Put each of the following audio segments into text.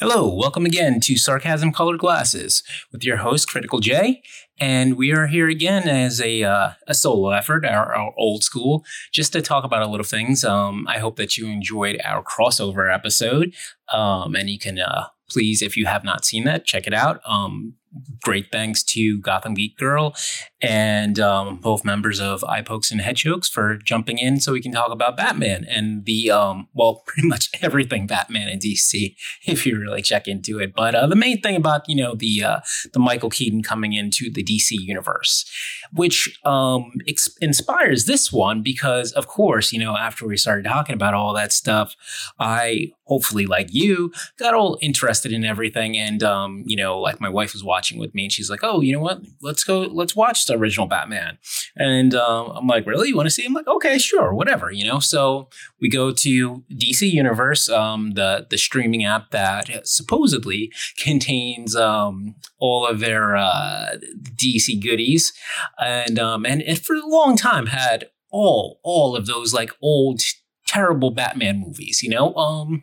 Hello, welcome again to Sarcasm Colored Glasses with your host, Critical J. And we are here again as a, uh, a solo effort, our, our, old school, just to talk about a little things. Um, I hope that you enjoyed our crossover episode. Um, and you can uh, please, if you have not seen that, check it out. Um, great thanks to Gotham Geek Girl and um, both members of Eye Pokes and Head for jumping in so we can talk about Batman and the, um, well, pretty much everything Batman and DC, if you really check into it. But uh, the main thing about, you know, the, uh, the Michael Keaton coming into the DC universe, which um, ex- inspires this one because, of course, you know, after we started talking about all that stuff, I hopefully like you got all interested in everything and um, you know like my wife was watching with me and she's like oh you know what? Let's go let's watch the original batman. And um, i'm like really? You want to see? I'm like okay sure whatever you know? So we go to dc universe um, the the streaming app that supposedly contains um, all of their uh, dc goodies. And um, and it for a long time had all all of those like old terrible Batman movies, you know? Um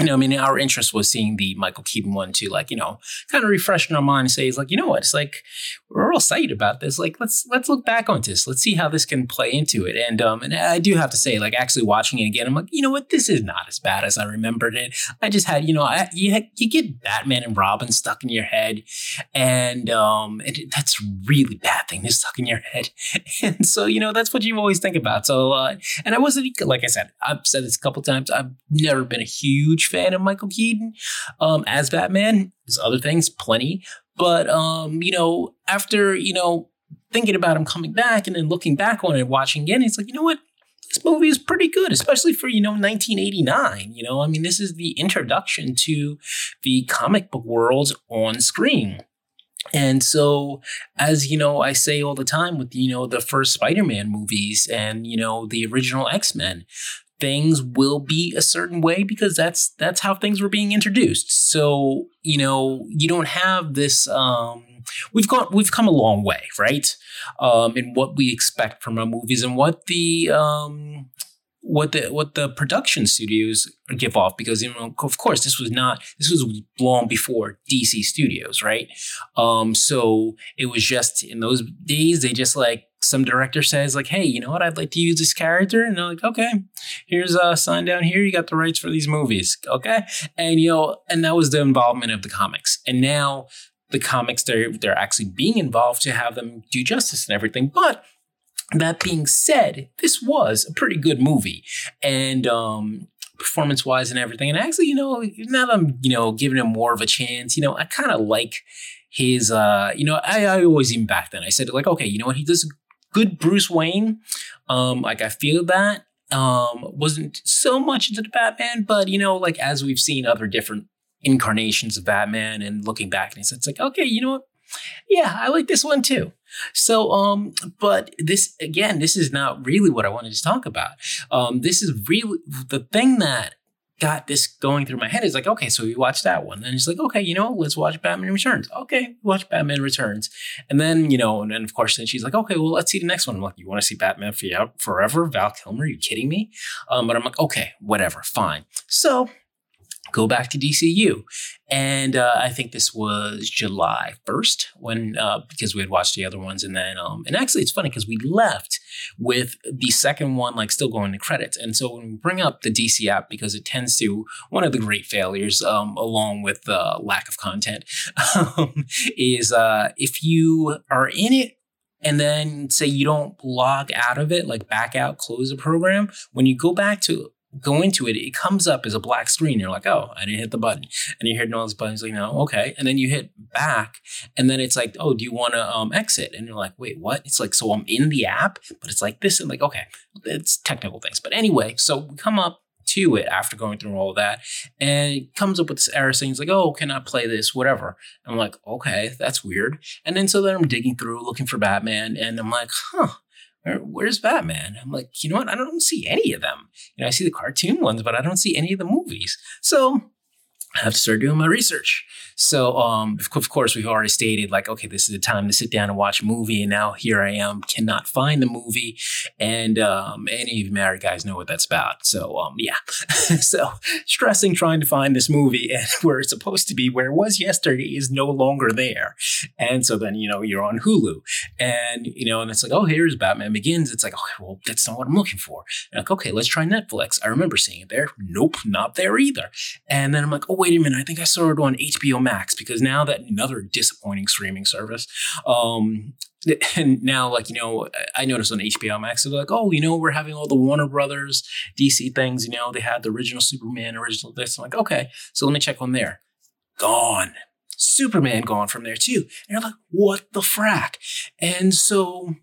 you know, I mean, our interest was seeing the Michael Keaton one to like, you know, kind of refresh our mind and say, it's like, you know what, it's like we're all excited about this. Like, let's let's look back on this. Let's see how this can play into it. And um, and I do have to say, like, actually watching it again, I'm like, you know what, this is not as bad as I remembered it. I just had, you know, I, you you get Batman and Robin stuck in your head, and um, and that's really bad thing to stuck in your head. And so, you know, that's what you always think about. So, uh, and I wasn't like I said, I've said this a couple times. I've never been a huge fan of Michael Keaton um, as Batman. There's other things, plenty. But, um, you know, after, you know, thinking about him coming back and then looking back on it, watching again, it's like, you know what? This movie is pretty good, especially for, you know, 1989. You know, I mean, this is the introduction to the comic book world on screen. And so, as you know, I say all the time with, you know, the first Spider Man movies and, you know, the original X Men, things will be a certain way because that's that's how things were being introduced. So, you know, you don't have this um we've got we've come a long way, right? Um in what we expect from our movies and what the um what the what the production studios give off because you know of course this was not this was long before DC Studios right um so it was just in those days they just like some director says like hey you know what? I'd like to use this character. And they're like okay here's a sign down here. You got the rights for these movies. Okay? And you know and that was the involvement of the comics. And now the comics they're they're actually being involved to have them do justice and everything. But that being said, this was a pretty good movie, and um, performance wise and everything. And actually, you know, now that I'm you know giving him more of a chance, you know, I kind of like his. uh, You know, I, I always even back then I said like, okay, you know what, he does good Bruce Wayne. Um, like I feel that um wasn't so much into the Batman, but you know, like as we've seen other different incarnations of Batman and looking back and it's like, okay, you know what? Yeah, I like this one too. So, um, but this again, this is not really what I wanted to talk about. Um, this is really the thing that got this going through my head is like, okay, so we watched that one. And it's like, okay, you know, let's watch Batman Returns. Okay, watch Batman Returns. And then, you know, and then of course, then she's like, okay, well, let's see the next one. I'm like, you want to see Batman Forever? Val Kilmer? Are you kidding me? Um, but I'm like, okay, whatever, fine. So go back to DCU. And uh, I think this was July 1st when, uh, because we had watched the other ones. And then, um, and actually it's funny because we left with the second one, like still going to credits. And so when we bring up the DC app, because it tends to, one of the great failures, um, along with the lack of content, um, is uh, if you are in it and then say you don't log out of it, like back out, close the program, when you go back to go into it, it comes up as a black screen. You're like, oh, I didn't hit the button. And you all those buttons, like, no, okay. And then you hit back, and then it's like, oh, do you want to um, exit? And you're like, wait, what? It's like, so I'm in the app, but it's like this, and like, okay, it's technical things. But anyway, so we come up to it after going through all of that, and it comes up with this error saying, it's like, oh, can I play this? Whatever. I'm like, okay, that's weird. And then so then I'm digging through, looking for Batman, and I'm like, huh where's Batman? I'm like, you know what? I don't see any of them. You know, I see the cartoon ones, but I don't see any of the movies. So I have to start doing my research. So, um, of course, we've already stated like, okay, this is the time to sit down and watch a movie, and now here I am, cannot find the movie, and um, any of you married guys know what that's about. So, um, yeah, so stressing trying to find this movie and where it's supposed to be, where it was yesterday, is no longer there, and so then you know you're on Hulu, and you know, and it's like, oh, here's Batman Begins. It's like, okay, well, that's not what I'm looking for. And like, okay, let's try Netflix. I remember seeing it there. Nope, not there either. And then I'm like, oh wait a minute, I think I saw it on HBO Max because now that another disappointing streaming service. Um, and now, like, you know, I noticed on HBO Max, they're like, oh, you know, we're having all the Warner Brothers DC things. You know, they had the original Superman, original this. I'm like, okay, so let me check on there. Gone. Superman gone from there too. And you're like, what the frack? And so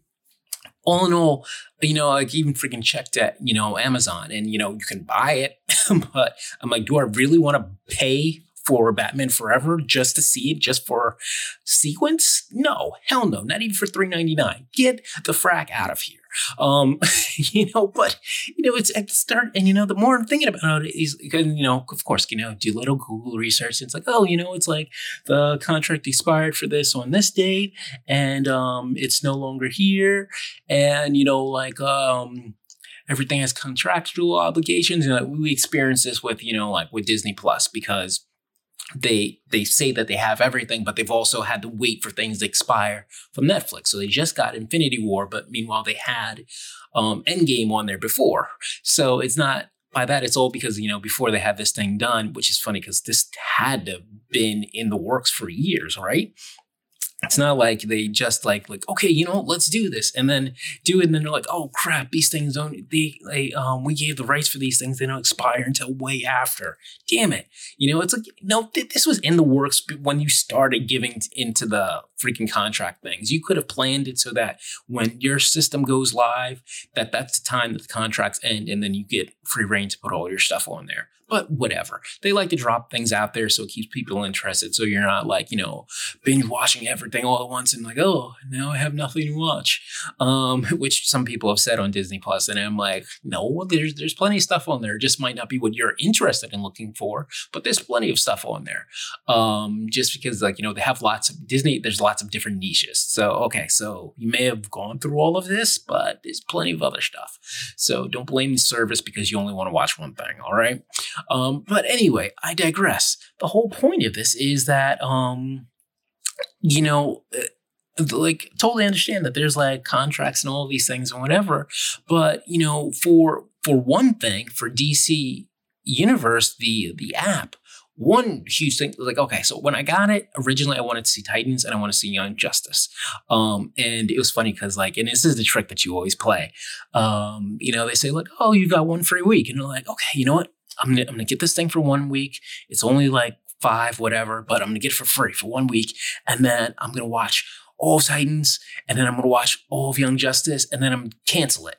all in all, you know, like even freaking checked at, you know, Amazon and, you know, you can buy it, but I'm like, do I really want to pay for Batman Forever just to see it, just for sequence? No, hell no, not even for three ninety nine. Get the frack out of here. Um, you know, but you know, it's at the start, and you know, the more I'm thinking about it is you know, of course, you know, do little Google research. it's like, oh, you know, it's like the contract expired for this on this date, and um, it's no longer here, and you know, like um everything has contractual obligations. And like, we experience this with, you know, like with Disney Plus because they they say that they have everything, but they've also had to wait for things to expire from Netflix. So they just got Infinity War, but meanwhile they had um, Endgame on there before. So it's not by that it's all because you know before they had this thing done, which is funny because this had to been in the works for years, right? It's not like they just like like okay you know let's do this. And then do it and then they're like oh crap these things don't they, they um we gave the rights for these things they don't expire until way after. Damn it. You know it's like no th- this was in the works when you started giving into the freaking contract things. You could have planned it so that when your system goes live that that's the time that the contracts end and then you get free reign to put all your stuff on there but whatever. They like to drop things out there so it keeps people interested. So you're not like, you know, binge watching everything all at once and like, oh, now I have nothing to watch. Um, which some people have said on Disney Plus, And I'm like, no, there's there's plenty of stuff on there. It just might not be what you're interested in looking for, but there's plenty of stuff on there. Um, just because like, you know, they have lots of Disney, there's lots of different niches. So okay, so you may have gone through all of this, but there's plenty of other stuff. So don't blame the service because you only want to watch one thing, all right? Um, but anyway, I digress. The whole point of this is that, um, you know, uh, like totally understand that there's like contracts and all these things and whatever, but you know, for for one thing, for DC Universe, the the app, one huge thing like okay so when i got it originally i wanted to see titans and i want to see young justice. Um and it was funny because like and this is the trick that you always play. Um you know they say like oh you got one free week. And you're like okay you know what I'm gonna, I'm gonna get this thing for one week. It's only like five, whatever, but I'm gonna get it for free for one week. And then I'm gonna watch all of Titans, and then I'm gonna watch all of Young Justice, and then I'm cancel it.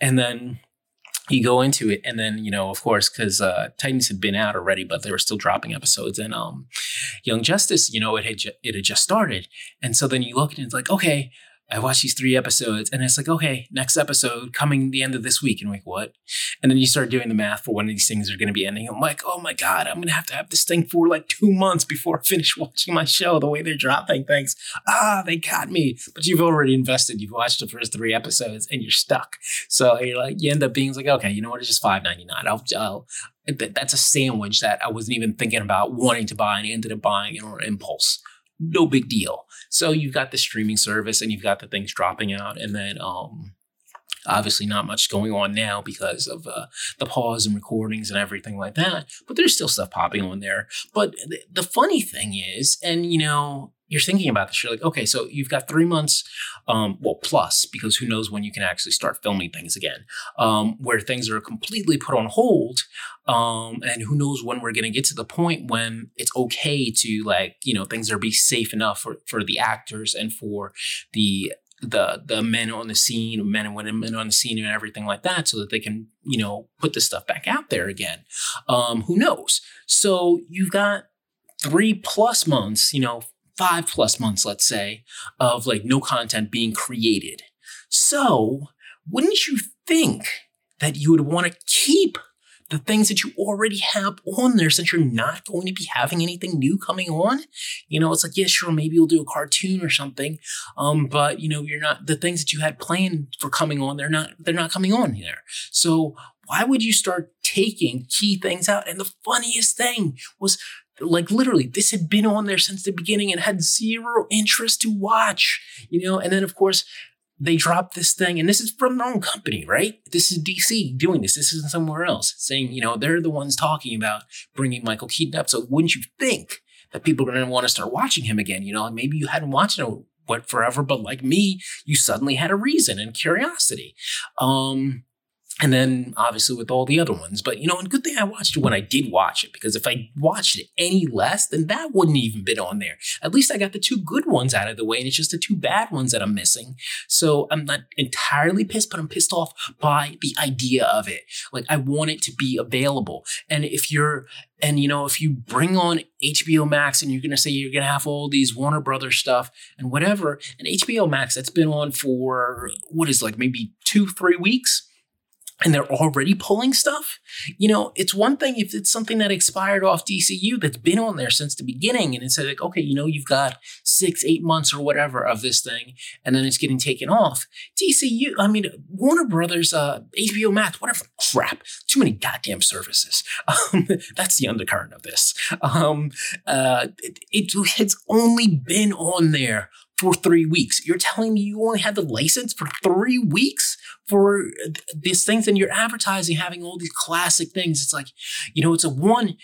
And then you go into it, and then you know, of course, because uh, Titans had been out already, but they were still dropping episodes, and um, Young Justice, you know, it had ju- it had just started, and so then you look at it and it's like, okay, I watched these three episodes and it's like, okay, next episode coming the end of this week. And I'm like, what? And then you start doing the math for when these things are going to be ending. I'm like, oh my God, I'm going to have to have this thing for like two months before I finish watching my show. The way they're dropping things. Ah, they got me. But you've already invested. You've watched the first three episodes and you're stuck. So you're like, you end up being like, okay, you know what? It's just $5.99. I'll, I'll that's a sandwich that I wasn't even thinking about wanting to buy and ended up buying on impulse no big deal. So you've got the streaming service and you've got the things dropping out, and then um, obviously not much going on now because of uh, the pause and recordings and everything like that. But there's still stuff popping on there. But th- the funny thing is, and you know, you're thinking about this, you're like, okay, so you've got three months, um, well, plus, because who knows when you can actually start filming things again, um, where things are completely put on hold. Um, and who knows when we're going to get to the point when it's okay to like, you know, things are be safe enough for, for the actors and for the the the men on the scene, men and women on the scene, and everything like that, so that they can you know put this stuff back out there again. Um, who knows? So you've got three plus months, you know, five plus months, let's say, of like no content being created. So, wouldn't you think that you would want to keep the things that you already have on there since you're not going to be having anything new coming on. You know, it's like, yeah, sure, maybe you'll do a cartoon or something. Um, but you know, you're not the things that you had planned for coming on, they're not they're not coming on here. So why would you start taking key things out? And the funniest thing was like literally this had been on there since the beginning and had zero interest to watch you know and then of course they dropped this thing, and this is from their own company, right? This is DC doing this. This isn't somewhere else saying, you know, they're the ones talking about bringing Michael Keaton up. So wouldn't you think that people are going to want to start watching him again? You know, maybe you hadn't watched him what forever, but like me, you suddenly had a reason and curiosity. Um, and then obviously with all the other ones. But you know, and good thing I watched it when I did watch it, because if I watched it any less, then that wouldn't even been on there. At least I got the two good ones out of the way, and it's just the two bad ones that I'm missing. So I'm not entirely pissed, but I'm pissed off by the idea of it. Like I want it to be available. And if you're and you know, if you bring on HBO Max and you're gonna say you're gonna have all these Warner Brothers stuff and whatever, and HBO Max that's been on for what is like maybe two, three weeks and they're already pulling stuff, you know, it's one thing if it's something that expired off DCU that's been on there since the beginning, and it's like, okay, you know, you've got six, eight months or whatever of this thing, and then it's getting taken off. DCU, I mean, Warner Brothers, uh, HBO Max, whatever, crap, too many goddamn services. Um, that's the undercurrent of this. Um, uh, it, it, it's only been on there for three weeks. You're telling me you only had the license for three weeks? for these things and you're advertising having all these classic things. It's like you know it's a one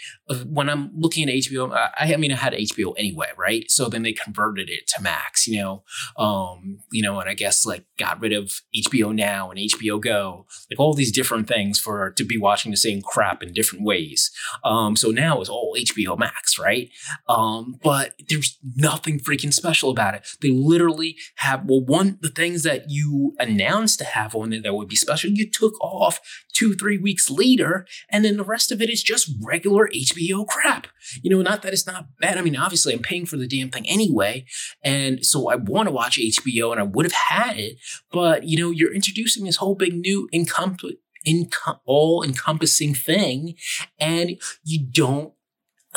when i'm looking at hbo I, I mean i had hbo anyway right? So then they converted it to max you know? Um you know and i guess like got rid of hbo now and hbo go like all these different things for to be watching the same crap in different ways. Um so now it's all hbo max right? Um but there's nothing freaking special about it they literally have well one the things that you announced to have on that would be special. You took off two, three weeks later, and then the rest of it is just regular HBO crap. You know, not that it's not bad. I mean, obviously, I'm paying for the damn thing anyway. And so I want to watch HBO and I would have had it. But, you know, you're introducing this whole big new income. all encompassing thing, and you don't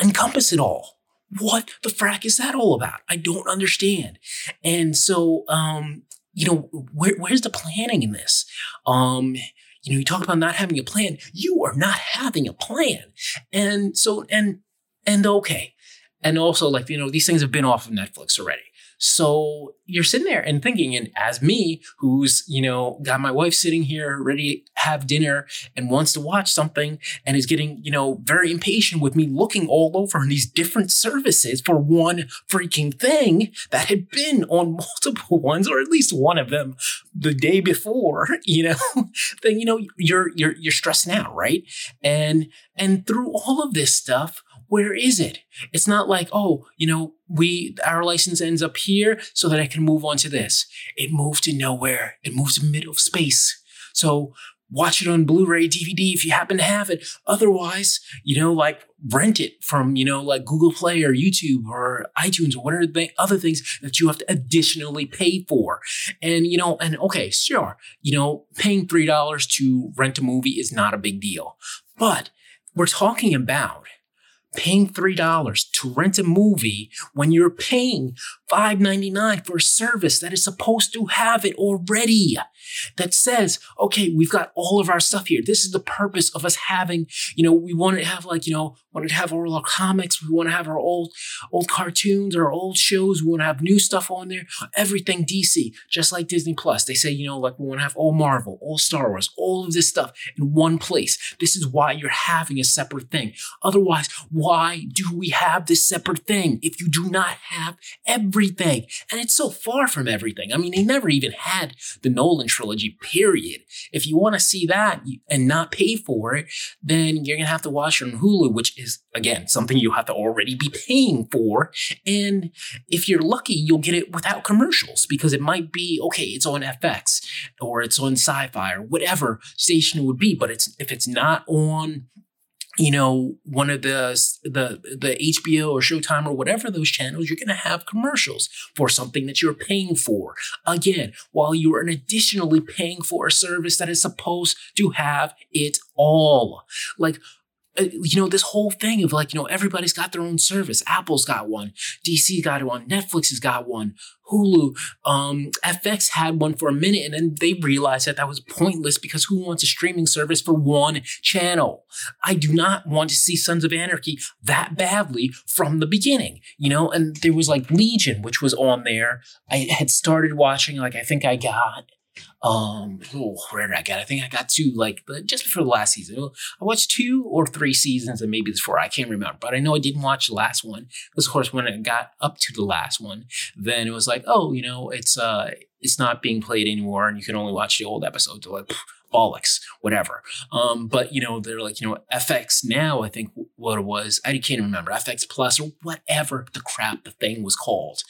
encompass it all what the frack is that all about? I don't understand. And so, um, you know, where, where's the planning in this? Um, you know, you talk about not having a plan. You are not having a plan. And so, and, and okay. And also, like, you know, these things have been off of Netflix already. So you're sitting there and thinking, and as me, who's, you know, got my wife sitting here ready to have dinner and wants to watch something and is getting, you know, very impatient with me looking all over in these different services for one freaking thing that had been on multiple ones, or at least one of them the day before, you know, then, you know, you're, you're, you're stressing out, right? And, and through all of this stuff, where is it? It's not like, oh, you know, we our license ends up here so that I can move on to this. It moved to nowhere. It moves to the middle of space. So watch it on Blu-ray, DVD if you happen to have it. Otherwise, you know, like rent it from, you know, like Google Play or YouTube or iTunes or whatever the other things that you have to additionally pay for. And, you know, and okay, sure, you know, paying $3 to rent a movie is not a big deal. But we're talking about paying $3 to rent a movie when you're paying $5.99 for a service that is supposed to have it already that says, okay, we've got all of our stuff here. This is the purpose of us having, you know, we want to have like, you know, want to have all our comics. We want to have our old, old cartoons, our old shows. We want to have new stuff on there. Everything DC, just like Disney Plus. They say, you know, like we want to have all Marvel, all Star Wars, all of this stuff in one place. This is why you're having a separate thing. Otherwise, why do we have this separate thing if you do not have everything? And it's so far from everything. I mean, they never even had the Nolan trilogy, period. If you want to see that and not pay for it, then you're going to have to watch it on Hulu, which is, again, something you have to already be paying for. And if you're lucky, you'll get it without commercials because it might be, okay, it's on FX or it's on sci fi or whatever station it would be. But it's if it's not on you know, one of the the the HBO or Showtime or whatever those channels, you're going to have commercials for something that you're paying for. Again, while you are additionally paying for a service that is supposed to have it all. Like you know, this whole thing of like, you know, everybody's got their own service. Apple's got one, DC got one, Netflix has got one, Hulu, um, FX had one for a minute, and then they realized that that was pointless because who wants a streaming service for one channel? I do not want to see Sons of Anarchy that badly from the beginning, you know. And there was like Legion, which was on there. I had started watching, like I think I got um, oh, where did I get? I think I got two, like just before the last season. I watched two or three seasons, and maybe it's four. I can't remember, but I know I didn't watch the last one. Because of course, when it got up to the last one, then it was like, oh, you know, it's uh, it's not being played anymore, and you can only watch the old episodes. Like, bollocks, whatever. Um, but you know, they're like, you know, FX now, I think what it was, I can't remember, FX Plus or whatever the crap the thing was called.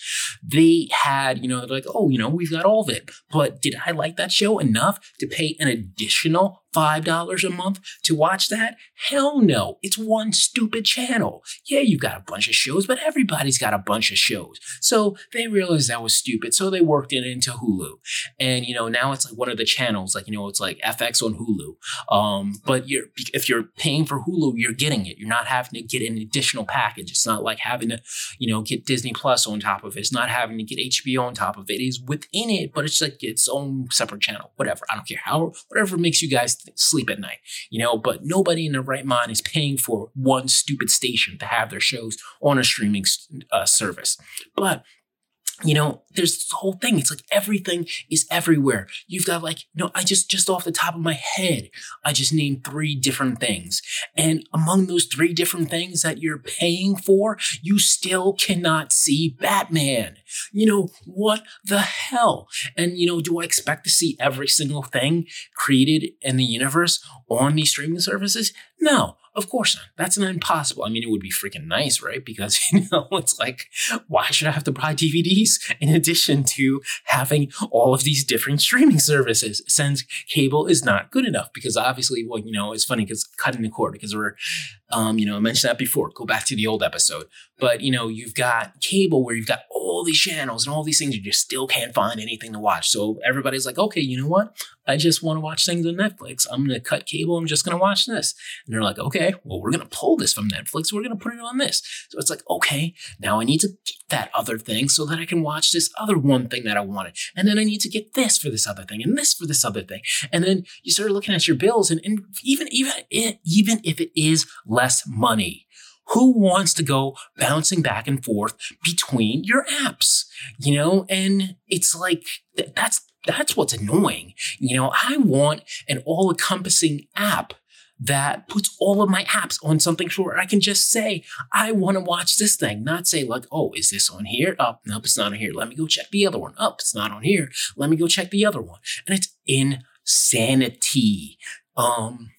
They had, you know, they're like, oh, you know, we've got all of it. But did I like that show enough to pay an additional $5 a month to watch that? Hell no. It's one stupid channel. Yeah, you've got a bunch of shows, but everybody's got a bunch of shows. So they realized that was stupid. So they worked it into Hulu. And, you know, now it's like one of the channels, like, you know, it's like FX on Hulu. Um, but you're, if you're paying for Hulu, you're getting it. You're not having to get an additional package. It's not like having to, you know, get Disney Plus on top of it. It's not having to get HBO on top of it. It is within it, but it's like its own separate channel. Whatever. I don't care how, whatever makes you guys sleep at night, you know, but nobody in their right mind is paying for one stupid station to have their shows on a streaming uh, service. But you know there's this whole thing it's like everything is everywhere. You've got like you know i just just off the top of my head i just named three different things. And among those three different things that you're paying for you still cannot see batman. You know what the hell? And you know do i expect to see every single thing created in the universe on these streaming services? No of course not. That's not impossible. I mean, it would be freaking nice, right? Because, you know, it's like, why should I have to buy DVDs in addition to having all of these different streaming services? Since cable is not good enough, because obviously, well, you know, it's funny because cutting the cord, because we're, um, you know, I mentioned that before. Go back to the old episode. But, you know, you've got cable where you've got all these channels and all these things, you just still can't find anything to watch. So everybody's like, okay, you know what? I just want to watch things on Netflix. I'm going to cut cable. I'm just going to watch this. And they're like, okay, well, we're going to pull this from Netflix. We're going to put it on this. So it's like, okay, now I need to get that other thing so that I can watch this other one thing that I wanted. And then I need to get this for this other thing and this for this other thing. And then you start looking at your bills and, and even, even, even if it is less money, who wants to go bouncing back and forth between your apps? You know, and it's like that's that's what's annoying. You know, I want an all encompassing app that puts all of my apps on something where I can just say, I want to watch this thing, not say, like, oh, is this on here? Oh, nope, it's not on here. Let me go check the other one. Oh, it's not on here. Let me go check the other one. And it's insanity. Um,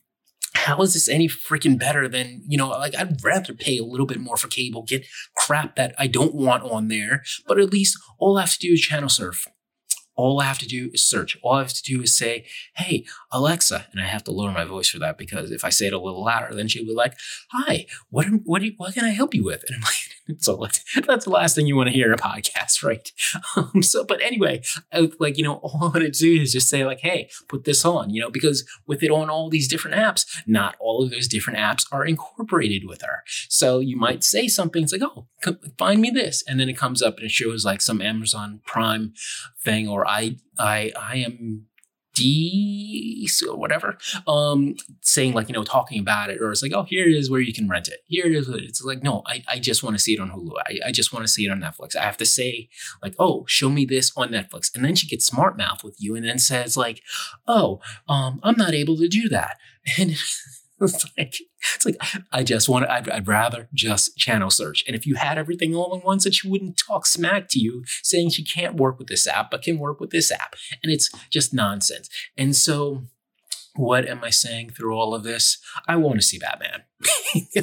how is this any freaking better than, you know, like I'd rather pay a little bit more for cable, get crap that I don't want on there, but at least all I have to do is channel surf. All I have to do is search. All I have to do is say, hey, Alexa. And I have to lower my voice for that because if I say it a little louder, then she'll be like, hi, what, what, what can I help you with? And I'm like, so that's the last thing you want to hear in a podcast, right? Um, so, but anyway, I, like, you know, all I want to do is just say, like, hey, put this on, you know, because with it on all these different apps, not all of those different apps are incorporated with her. So you might say something, it's like, oh, find me this. And then it comes up and it shows like some Amazon Prime thing or I I I am Or whatever, um, saying like, you know, talking about it, or it's like, oh, here it is where you can rent it. Here it is. It's like, no, I, I just want to see it on Hulu. I, I just want to see it on Netflix. I have to say, like, oh, show me this on Netflix. And then she gets smart mouth with you and then says, like, oh, um, I'm not able to do that. And it's like it's like I just want to. I'd, I'd, rather just channel search. And if you had everything all in one, so she wouldn't talk smack to you, saying she can't work with this app, but can work with this app, and it's just nonsense. And so, what am I saying through all of this? I want to see Batman.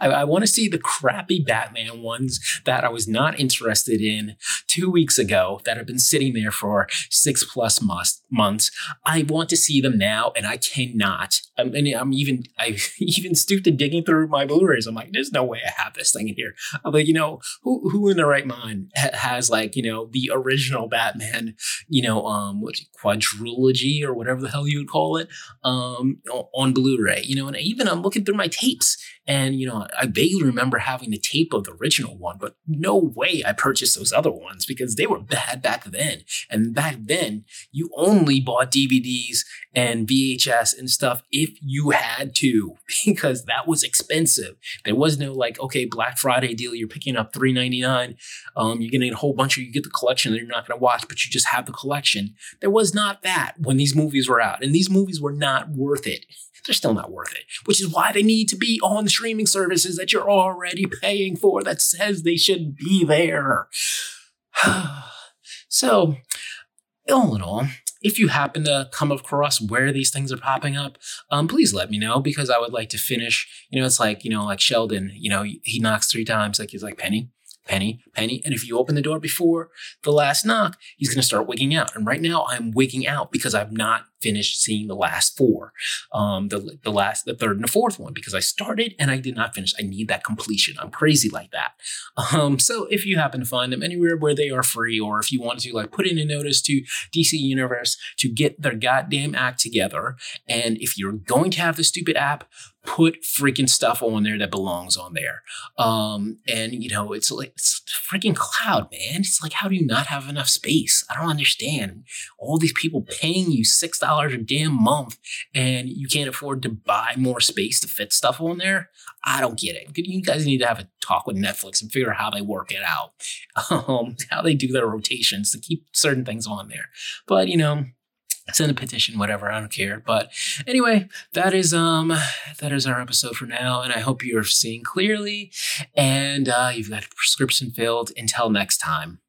I, I want to see the crappy Batman ones that I was not interested in two weeks ago that have been sitting there for six plus months. I want to see them now, and I cannot. I mean, I'm even I even stooped to digging through my Blu-rays. I'm like, there's no way I have this thing in here. I'm like, you know, who who in the right mind has like you know the original Batman, you know, um, what quadrilogy or whatever the hell you would call it, um, on Blu-ray. You know, and even I'm looking through my tapes and, you know, I vaguely remember having the tape of the original one, but no way I purchased those other ones because they were bad back then. And back then, you only bought DVDs and VHS and stuff if you had to, because that was expensive. There was no like, okay, Black Friday deal, you're picking up $3.99. Um, you're getting a whole bunch of, you get the collection that you're not going to watch, but you just have the collection. There was not that when these movies were out. And these movies were not worth it they're still not worth it, which is why they need to be on streaming services that you're already paying for that says they should be there. so, all in all, if you happen to come across where these things are popping up, um, please let me know because I would like to finish. You know, it's like, you know, like Sheldon, you know, he knocks three times, like he's like, Penny, penny, penny. And if you open the door before the last knock, he's going to start wigging out. And right now I'm wigging out because I've not finished seeing the last four, um, the, the last, the third and the fourth one, because I started and I did not finish. I need that completion. I'm crazy like that. Um, so if you happen to find them anywhere where they are free, or if you want to like put in a notice to DC Universe to get their goddamn act together, and if you're going to have the stupid app, put freaking stuff on there that belongs on there. Um, and you know, it's like it's freaking cloud, man. It's like, how do you not have enough space? I don't understand. All these people paying you six dollars a damn month, and you can't afford to buy more space to fit stuff on there. I don't get it. You guys need to have a talk with Netflix and figure out how they work it out, um, how they do their rotations to keep certain things on there. But you know, send a petition, whatever. I don't care. But anyway, that is um that is our episode for now, and I hope you're seeing clearly and uh, you've got a prescription filled. Until next time.